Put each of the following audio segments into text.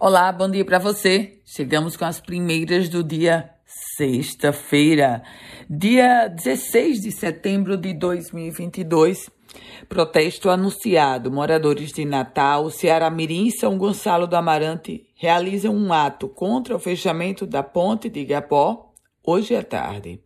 Olá, bom dia para você. Chegamos com as primeiras do dia sexta-feira, dia 16 de setembro de 2022. Protesto anunciado. Moradores de Natal, Ceará Mirim e São Gonçalo do Amarante realizam um ato contra o fechamento da ponte de Igapó hoje à tarde.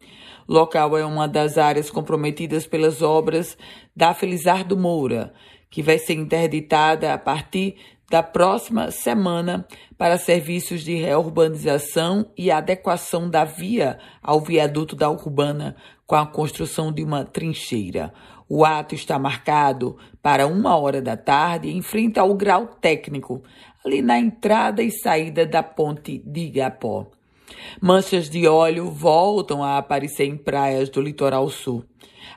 Local é uma das áreas comprometidas pelas obras da Felizardo Moura, que vai ser interditada a partir da próxima semana para serviços de reurbanização e adequação da via ao viaduto da Urbana com a construção de uma trincheira. O ato está marcado para uma hora da tarde em frente ao grau técnico, ali na entrada e saída da ponte de Igapó. Manchas de óleo voltam a aparecer em praias do litoral sul.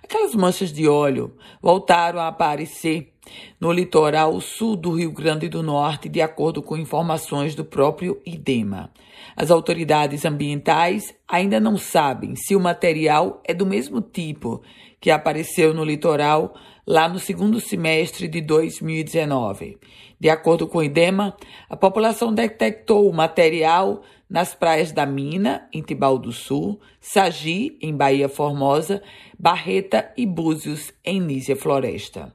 Aquelas manchas de óleo voltaram a aparecer no litoral sul do Rio Grande do Norte, de acordo com informações do próprio IDEMA. As autoridades ambientais ainda não sabem se o material é do mesmo tipo que apareceu no litoral lá no segundo semestre de 2019. De acordo com o IDEMA, a população detectou o material nas praias da Mina, em Tibau do Sul, Sagi, em Bahia Formosa, Barreta e Búzios, em Nísia Floresta.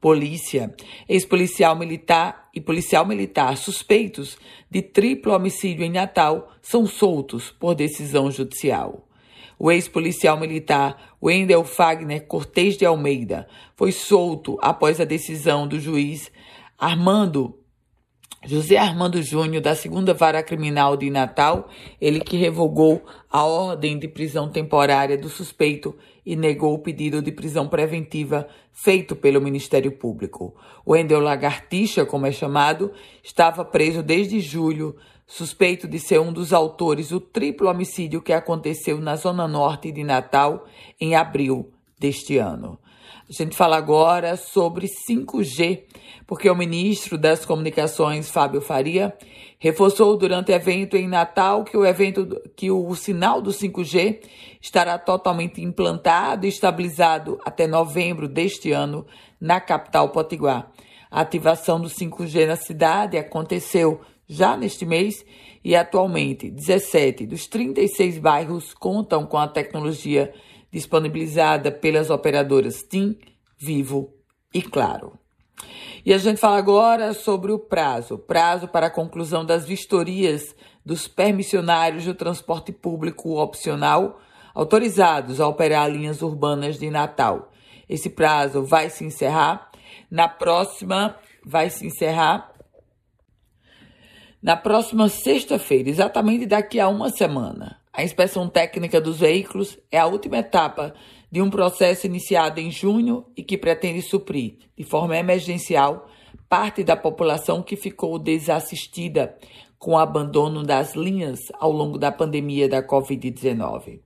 Polícia, ex-policial militar e policial militar suspeitos de triplo homicídio em Natal são soltos por decisão judicial. O ex-policial militar Wendel Fagner Cortez de Almeida foi solto após a decisão do juiz Armando José Armando Júnior, da segunda vara criminal de Natal, ele que revogou a ordem de prisão temporária do suspeito e negou o pedido de prisão preventiva feito pelo Ministério Público. O Endel Lagartixa, como é chamado, estava preso desde julho, suspeito de ser um dos autores do triplo homicídio que aconteceu na zona norte de Natal em abril deste ano. A gente fala agora sobre 5G, porque o ministro das Comunicações, Fábio Faria, reforçou durante o evento em Natal que o evento que o sinal do 5G estará totalmente implantado e estabilizado até novembro deste ano na capital potiguar. A ativação do 5G na cidade aconteceu já neste mês e atualmente 17 dos 36 bairros contam com a tecnologia disponibilizada pelas operadoras TIM, Vivo e Claro. E a gente fala agora sobre o prazo prazo para a conclusão das vistorias dos permissionários do transporte público opcional autorizados a operar linhas urbanas de Natal. Esse prazo vai se encerrar na próxima vai se encerrar na próxima sexta-feira, exatamente daqui a uma semana. A inspeção técnica dos veículos é a última etapa de um processo iniciado em junho e que pretende suprir, de forma emergencial, parte da população que ficou desassistida com o abandono das linhas ao longo da pandemia da Covid-19.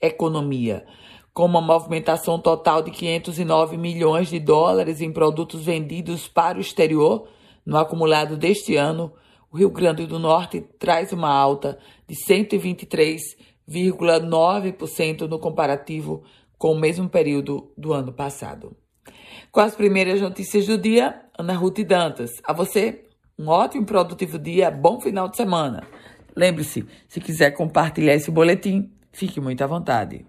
Economia. Com uma movimentação total de 509 milhões de dólares em produtos vendidos para o exterior no acumulado deste ano, o Rio Grande do Norte traz uma alta de 123,9% no comparativo com o mesmo período do ano passado. Com as primeiras notícias do dia, Ana Ruth Dantas. A você, um ótimo e produtivo dia, bom final de semana. Lembre-se, se quiser compartilhar esse boletim, fique muito à vontade.